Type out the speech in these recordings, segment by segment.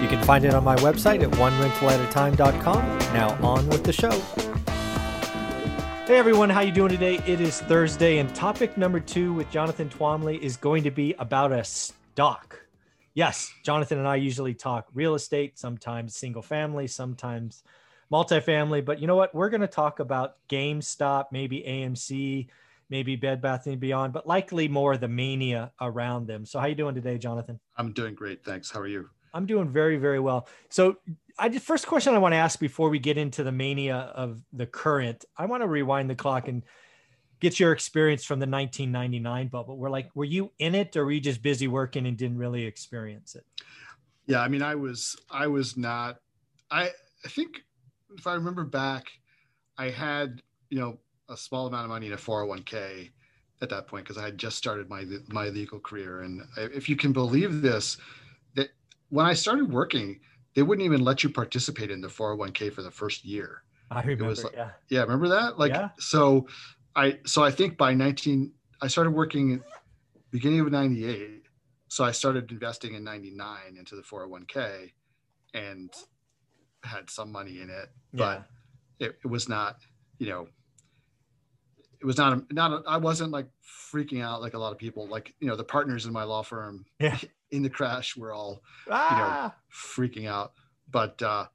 You can find it on my website at onerentalatatime.com. Now on with the show. Hey everyone, how you doing today? It is Thursday, and topic number two with Jonathan Twombly is going to be about a stock. Yes, Jonathan and I usually talk real estate, sometimes single family, sometimes multifamily, but you know what? We're going to talk about GameStop, maybe AMC, maybe Bed Bath and Beyond, but likely more the mania around them. So, how you doing today, Jonathan? I'm doing great, thanks. How are you? I'm doing very, very well. So, I just first question I want to ask before we get into the mania of the current, I want to rewind the clock and get your experience from the 1999 bubble. We're like, were you in it, or were you just busy working and didn't really experience it? Yeah, I mean, I was, I was not. I, I think if I remember back, I had, you know, a small amount of money in a 401k at that point because I had just started my my legal career, and if you can believe this, when I started working, they wouldn't even let you participate in the 401k for the first year. I remember. Like, yeah. Yeah. Remember that? Like, yeah. so I, so I think by 19, I started working beginning of 98. So I started investing in 99 into the 401k and had some money in it, but yeah. it, it was not, you know, it was not a, not a, I wasn't like freaking out like a lot of people like you know the partners in my law firm yeah in the crash we're all ah. you know ah! freaking out but uh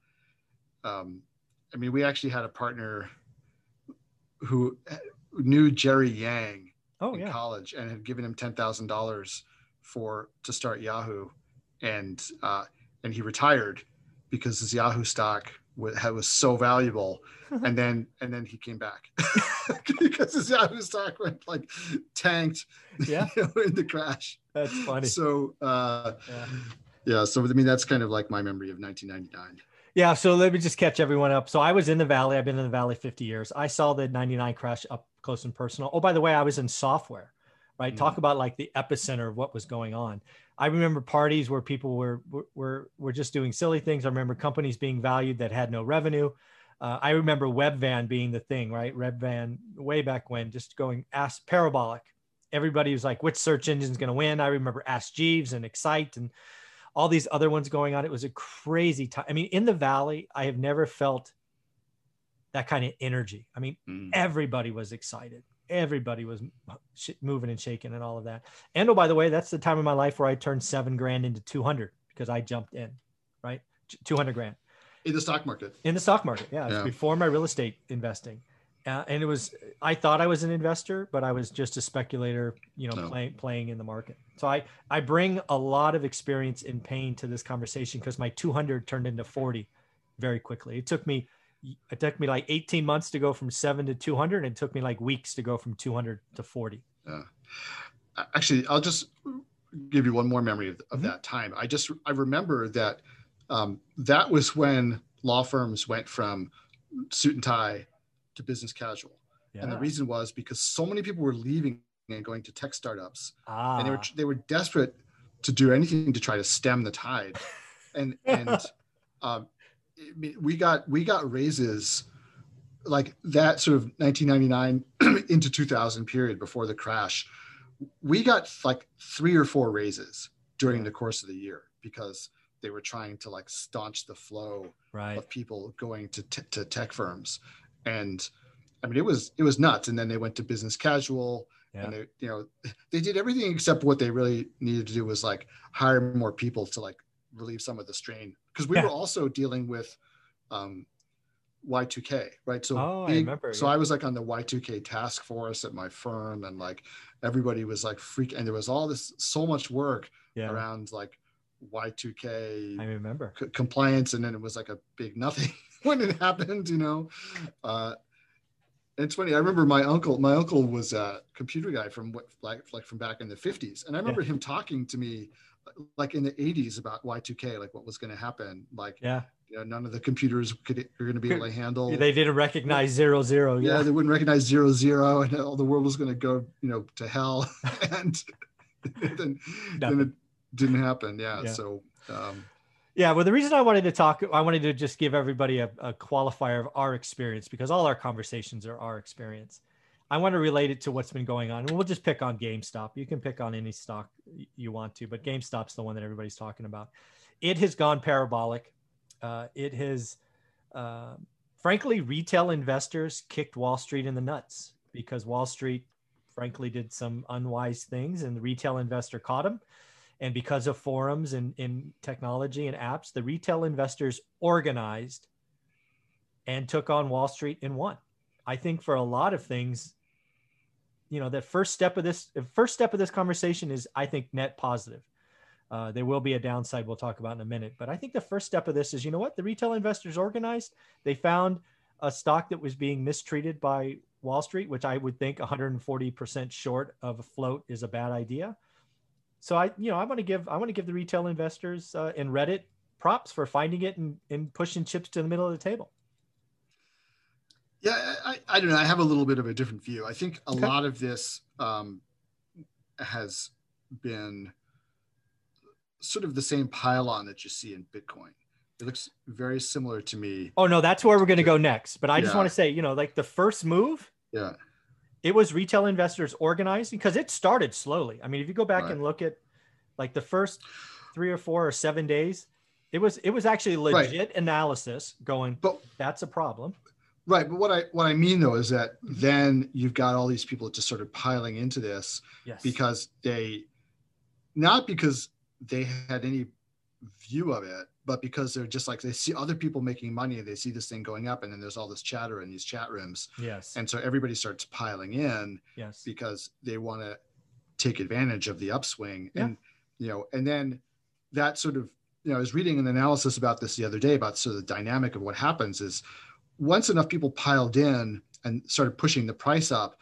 um i mean we actually had a partner who knew jerry yang oh, in yeah. college and had given him $10000 for to start yahoo and uh and he retired because his yahoo stock was, was so valuable. And then and then he came back. Because his Yahoo stock went like tanked yeah. you know, in the crash. That's funny. So uh yeah. yeah so i mean that's kind of like my memory of 1999 yeah so let me just catch everyone up. So i was in the valley i've been in the valley 50 years. I saw the 99 crash up close and personal. Oh by the way i was in software right? Mm-hmm. talk about like the epicenter of what was going on I remember parties where people were were were just doing silly things. I remember companies being valued that had no revenue. Uh, I remember Webvan being the thing, right? Webvan way back when, just going ask parabolic. Everybody was like, which search engine is going to win? I remember Ask Jeeves and Excite and all these other ones going on. It was a crazy time. I mean, in the Valley, I have never felt that kind of energy. I mean, mm. everybody was excited. Everybody was moving and shaking and all of that. And oh, by the way, that's the time of my life where I turned seven grand into 200 because I jumped in, right? 200 grand in the stock market in the stock market yeah, yeah. before my real estate investing uh, and it was i thought i was an investor but i was just a speculator you know no. playing playing in the market so i i bring a lot of experience in pain to this conversation because my 200 turned into 40 very quickly it took me it took me like 18 months to go from 7 to 200 and it took me like weeks to go from 200 to 40 yeah actually i'll just give you one more memory of, of mm-hmm. that time i just i remember that um, that was when law firms went from suit and tie to business casual. Yeah. And the reason was because so many people were leaving and going to tech startups, ah. and they were they were desperate to do anything to try to stem the tide. And and um, we got we got raises like that sort of 1999 into 2000 period before the crash. We got like three or four raises during the course of the year because they were trying to like staunch the flow right. of people going to, t- to tech firms and i mean it was it was nuts and then they went to business casual yeah. and they you know they did everything except what they really needed to do was like hire more people to like relieve some of the strain because we yeah. were also dealing with um Y2K, right? So, oh, big, I remember, so yeah. I was like on the Y2K task force at my firm, and like everybody was like freak, and there was all this so much work yeah. around like Y2K I remember c- compliance, and then it was like a big nothing when it happened, you know. Uh, it's funny. I remember my uncle. My uncle was a computer guy from what, like like from back in the fifties, and I remember yeah. him talking to me like in the eighties about Y2K, like what was going to happen. Like, yeah, you know, none of the computers could are going to be able to handle. They didn't recognize zero zero. Yeah. yeah, they wouldn't recognize zero zero, and all the world was going to go, you know, to hell. and then, then it didn't happen. Yeah. yeah. So. Um, yeah, well, the reason I wanted to talk, I wanted to just give everybody a, a qualifier of our experience because all our conversations are our experience. I want to relate it to what's been going on. And we'll just pick on GameStop. You can pick on any stock you want to, but GameStop's the one that everybody's talking about. It has gone parabolic. Uh, it has, uh, frankly, retail investors kicked Wall Street in the nuts because Wall Street, frankly, did some unwise things and the retail investor caught them and because of forums and in technology and apps, the retail investors organized and took on Wall Street and won. I think for a lot of things, you know, the first step of this, first step of this conversation is, I think, net positive. Uh, there will be a downside we'll talk about in a minute, but I think the first step of this is, you know what, the retail investors organized. They found a stock that was being mistreated by Wall Street, which I would think 140% short of a float is a bad idea so I, you know, I want to give I want to give the retail investors uh, in Reddit props for finding it and, and pushing chips to the middle of the table. Yeah, I, I don't know. I have a little bit of a different view. I think a okay. lot of this um, has been sort of the same pylon that you see in Bitcoin. It looks very similar to me. Oh no, that's where we're going to go next. But I just want to say, you know, like the first move. Yeah it was retail investors organizing because it started slowly. I mean, if you go back right. and look at like the first three or four or seven days, it was it was actually legit right. analysis going. But that's a problem. Right, but what I what I mean though is that then you've got all these people just sort of piling into this yes. because they not because they had any view of it, but because they're just like they see other people making money, they see this thing going up, and then there's all this chatter in these chat rooms. Yes. And so everybody starts piling in. Yes. Because they want to take advantage of the upswing, yeah. and you know, and then that sort of you know, I was reading an analysis about this the other day about sort of the dynamic of what happens is once enough people piled in and started pushing the price up,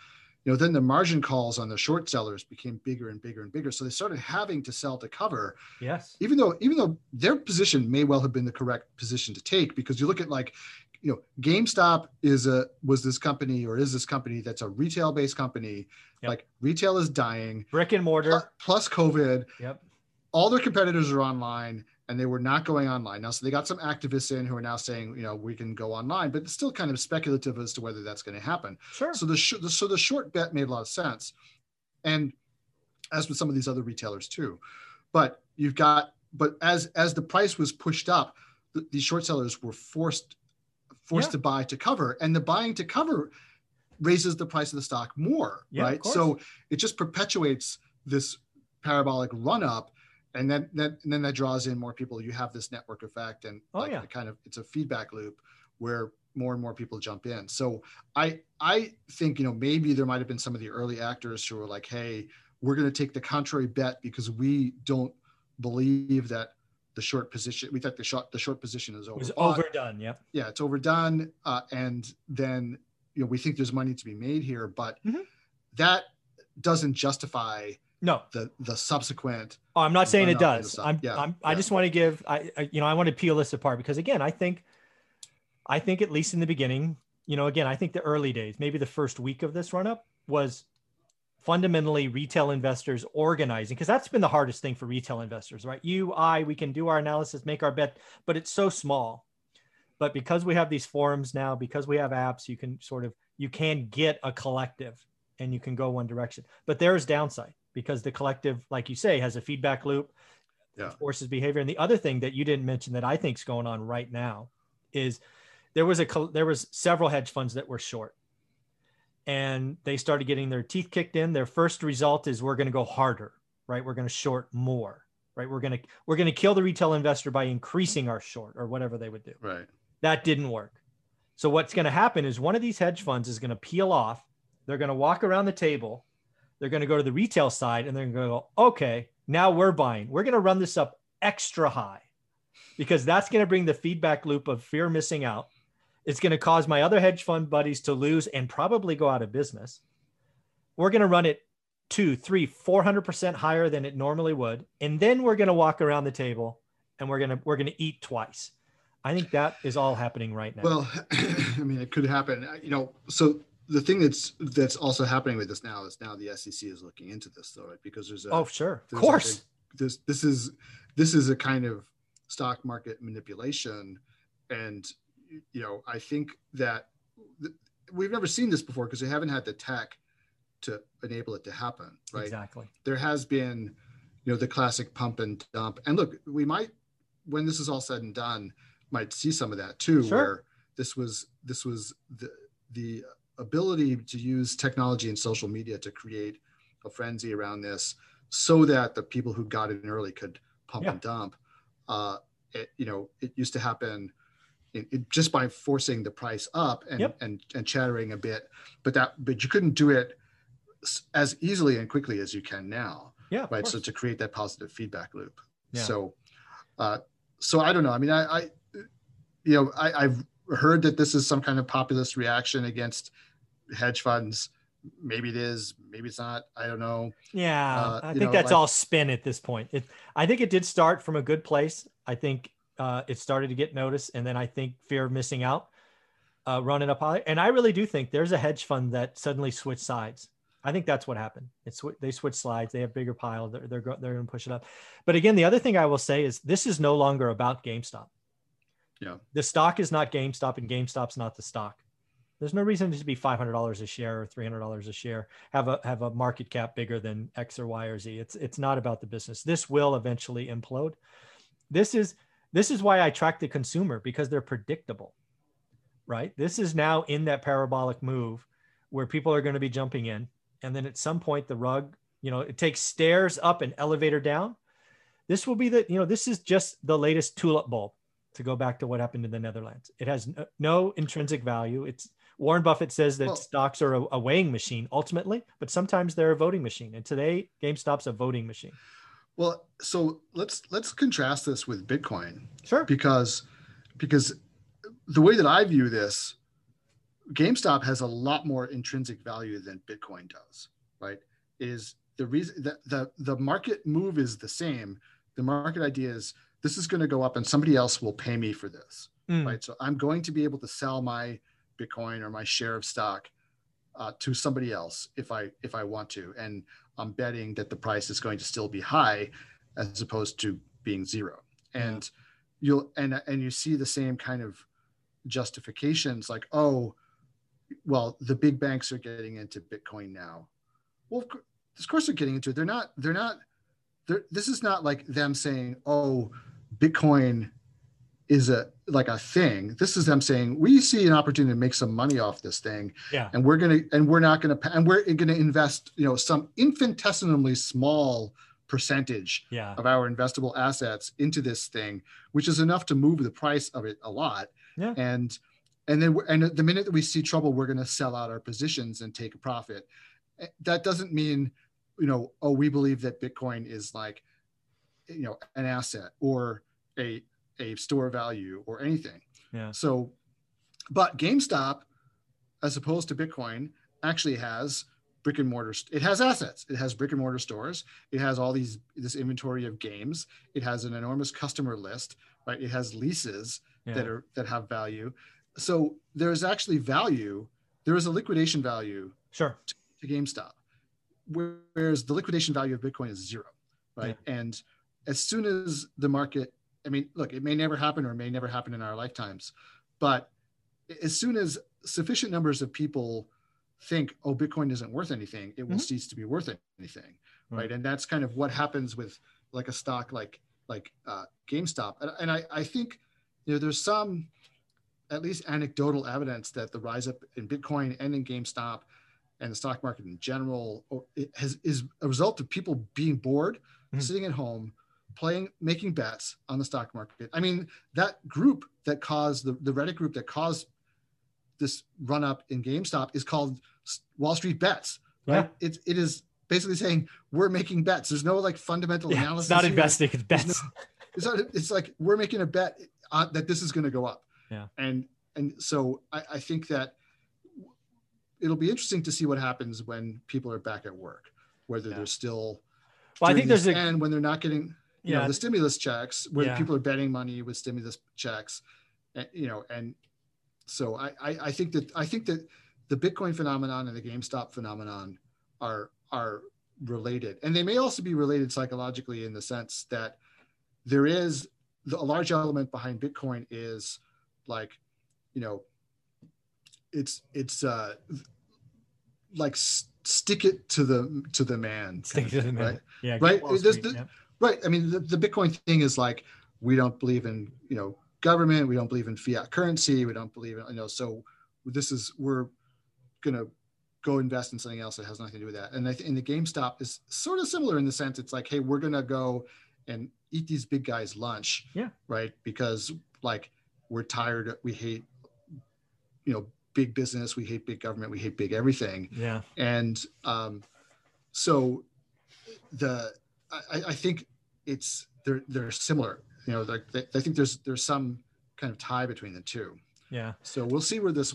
you know, then the margin calls on the short sellers became bigger and bigger and bigger. So they started having to sell to cover. Yes. Even though, even though their position may well have been the correct position to take, because you look at like, you know, GameStop is a was this company or is this company that's a retail based company. Yep. Like retail is dying. Brick and mortar. Plus, plus COVID. Yep. All their competitors are online and they were not going online. Now, so they got some activists in who are now saying, you know, we can go online, but it's still kind of speculative as to whether that's going to happen. Sure. So the, sh- the so the short bet made a lot of sense, and as with some of these other retailers too. But you've got, but as as the price was pushed up, the, these short sellers were forced forced yeah. to buy to cover, and the buying to cover raises the price of the stock more, yeah, right? So it just perpetuates this parabolic run up and then, then and then that draws in more people you have this network effect and oh, like yeah. kind of it's a feedback loop where more and more people jump in so i i think you know maybe there might have been some of the early actors who were like hey we're going to take the contrary bet because we don't believe that the short position we thought the short the short position is over. was overdone yep yeah it's overdone uh, and then you know we think there's money to be made here but mm-hmm. that doesn't justify no. The the subsequent oh i'm not saying it does. i'm, yeah, I'm i just want to give I, I, you know i want to peel this apart because again i think i think at least in the beginning you know again i think the early days maybe the first week of this run up was fundamentally retail investors organizing because that's been the hardest thing for retail investors right? You i we can do our analysis make our bet but it's so small. But because we have these forums now because we have apps you can sort of you can get a collective and you can go one direction. But there's downside because the collective, like you say, has a feedback loop, yeah. forces behavior. And the other thing that you didn't mention that I think is going on right now is there was a there was several hedge funds that were short, and they started getting their teeth kicked in. Their first result is we're going to go harder, right? We're going to short more, right? We're going to we're going to kill the retail investor by increasing our short or whatever they would do. Right. That didn't work. So what's going to happen is one of these hedge funds is going to peel off. They're going to walk around the table they're going to go to the retail side and they're going to go, okay, now we're buying. We're going to run this up extra high because that's going to bring the feedback loop of fear missing out. It's going to cause my other hedge fund buddies to lose and probably go out of business. We're going to run it two, three, four hundred percent higher than it normally would, and then we're going to walk around the table and we're going to we're going to eat twice. I think that is all happening right now. Well, I mean, it could happen. You know, so the thing that's that's also happening with this now is now the SEC is looking into this though, right? Because there's a oh sure, of course. A, this this is this is a kind of stock market manipulation, and you know I think that th- we've never seen this before because we haven't had the tech to enable it to happen, right? Exactly. There has been, you know, the classic pump and dump, and look, we might when this is all said and done, might see some of that too, sure. where this was this was the the ability to use technology and social media to create a frenzy around this so that the people who got in early could pump yeah. and dump uh, it, you know it used to happen it, it, just by forcing the price up and, yep. and and chattering a bit but that but you couldn't do it as easily and quickly as you can now yeah right so to create that positive feedback loop yeah. so uh, so i don't know i mean i, I you know I, i've heard that this is some kind of populist reaction against hedge funds. Maybe it is, maybe it's not. I don't know. Yeah, uh, I think know, that's like, all spin at this point. It, I think it did start from a good place. I think uh, it started to get noticed, and then I think fear of missing out, uh, running up high. And I really do think there's a hedge fund that suddenly switched sides. I think that's what happened. It's they switch slides. They have bigger pile. They're they're, they're going to push it up. But again, the other thing I will say is this is no longer about GameStop. Yeah. The stock is not GameStop, and GameStop's not the stock. There's no reason to be $500 a share or $300 a share. Have a have a market cap bigger than X or Y or Z. It's it's not about the business. This will eventually implode. This is this is why I track the consumer because they're predictable. Right? This is now in that parabolic move where people are going to be jumping in and then at some point the rug, you know, it takes stairs up and elevator down. This will be the, you know, this is just the latest tulip bulb to go back to what happened in the Netherlands. It has no intrinsic value. It's Warren Buffett says that well, stocks are a, a, weighing machine ultimately, but sometimes they're a voting machine. And today, GameStop's a voting machine. Well, so let's let's contrast this with Bitcoin. Sure. Because because the way that I view this, GameStop has a lot more intrinsic value than Bitcoin does. Right? Is the reason that the the market move is the same. The market idea is this is going to go up and somebody else will pay me for this. Mm. Right. So I'm going to be able to sell my Bitcoin or my share of stock uh, to somebody else if I if I want to, and I'm betting that the price is going to still be high as opposed to being zero. And yeah. you'll and and you see the same kind of justifications like, oh, well, the big banks are getting into Bitcoin now. Well, of course they're getting into it. They're not. They're not. They're, this is not like them saying, oh, Bitcoin is a like a thing. This is them saying we see an opportunity to make some money off this thing, yeah. and we're gonna and we're not gonna and we're gonna invest you know some infinitesimally small percentage yeah. of our investable assets into this thing, which is enough to move the price of it a lot. Yeah. And and then and the minute that we see trouble, we're going to sell out our positions and take a profit. Eh, that doesn't mean, you know, oh, we believe that Bitcoin is like, you know, an asset or a a store value or anything. Yeah. So, but GameStop, as opposed to Bitcoin, actually has brick and mortar. It has assets. It has brick and mortar stores. It has all these this inventory of games. It has an enormous customer list. Right. It has leases yeah. that are that have value. So there is actually value. There is a liquidation value. Sure. To, to GameStop, whereas the liquidation value of Bitcoin is zero. Right. Yeah. And as soon as the market I mean, look, it may never happen or may never happen in our lifetimes, but as soon as sufficient numbers of people think, oh, Bitcoin isn't worth anything, it will mm-hmm. cease to be worth anything, right. right? And that's kind of what happens with like a stock like like uh, GameStop. And, and I, I think you know there's some at least anecdotal evidence that the rise up in Bitcoin and in GameStop and the stock market in general has, is a result of people being bored, mm-hmm. sitting at home, playing making bets on the stock market i mean that group that caused the, the reddit group that caused this run up in gamestop is called wall street bets right yeah. it, it is basically saying we're making bets there's no like fundamental yeah, analysis it's not here. investing it's bets no, it's, not, it's like we're making a bet uh, that this is going to go up yeah and and so I, I think that it'll be interesting to see what happens when people are back at work whether yeah. they're still well, I think there's a, and when they're not getting you yeah. know the stimulus checks where yeah. people are betting money with stimulus checks and, you know, and so I, I, I think that I think that the Bitcoin phenomenon and the GameStop phenomenon are are related, and they may also be related psychologically in the sense that there is the, a large element behind Bitcoin is like, you know, it's it's uh like stick it to the to the man. Stick to the man. Right? Yeah. Right. The, yeah. Right. I mean, the, the Bitcoin thing is like we don't believe in you know government. We don't believe in fiat currency. We don't believe in you know. So this is we're gonna go invest in something else that has nothing to do with that. And I think in the GameStop is sort of similar in the sense it's like, hey, we're gonna go and eat these big guys lunch. Yeah. Right. Because like we're tired. We hate you know big business. We hate big government. We hate big everything. Yeah. And um, so the I, I think it's they're they're similar. You know, like I think there's there's some kind of tie between the two. Yeah. So we'll see where this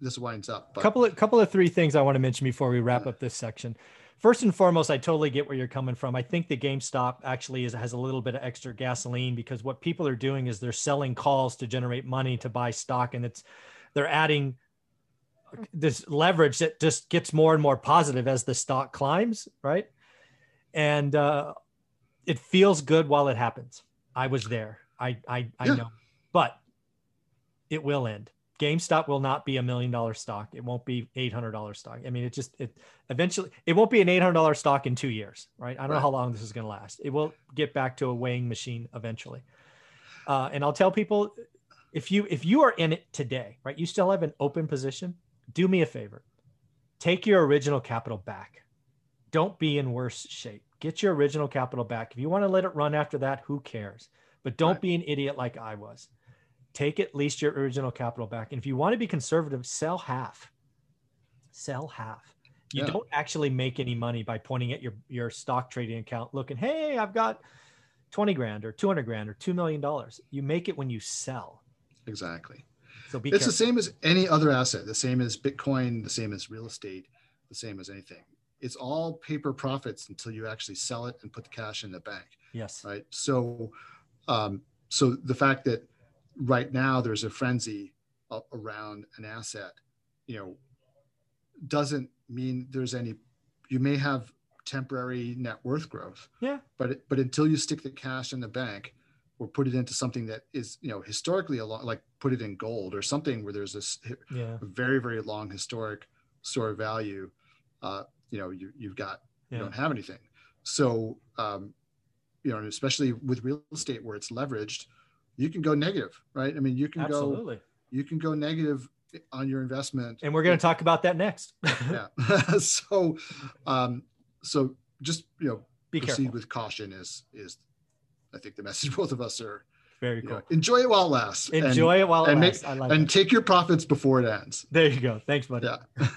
this winds up. A couple of couple of three things I want to mention before we wrap yeah. up this section. First and foremost, I totally get where you're coming from. I think the GameStop actually is, has a little bit of extra gasoline because what people are doing is they're selling calls to generate money to buy stock, and it's they're adding this leverage that just gets more and more positive as the stock climbs, right? And uh, it feels good while it happens. I was there. I I, I yeah. know, but it will end. GameStop will not be a million dollar stock. It won't be eight hundred dollar stock. I mean, it just it eventually it won't be an eight hundred dollar stock in two years, right? I don't right. know how long this is going to last. It will get back to a weighing machine eventually. Uh, and I'll tell people if you if you are in it today, right? You still have an open position do me a favor take your original capital back. Don't be in worse shape. Get your original capital back. If you want to let it run after that, who cares? But don't right. be an idiot like I was. Take at least your original capital back. And if you want to be conservative, sell half. Sell half. You yeah. don't actually make any money by pointing at your, your stock trading account looking, hey, I've got 20 grand or 200 grand or $2 million. You make it when you sell. Exactly. So be it's careful. the same as any other asset, the same as Bitcoin, the same as real estate, the same as anything. It's all paper profits until you actually sell it and put the cash in the bank. Yes. Right. So, um, so the fact that right now there's a frenzy around an asset, you know, doesn't mean there's any. You may have temporary net worth growth. Yeah. But but until you stick the cash in the bank, or put it into something that is you know historically a lot like put it in gold or something where there's this yeah. very very long historic store of value uh, you know you, you've got yeah. you don't have anything so um, you know especially with real estate where it's leveraged you can go negative right i mean you can Absolutely. go you can go negative on your investment and we're going to talk about that next yeah so um so just you know Be proceed careful. with caution is is I think the message both of us are very cool. Know, enjoy it while it lasts. Enjoy and, it while it and lasts. Make, and that. take your profits before it ends. There you go. Thanks, buddy. Yeah.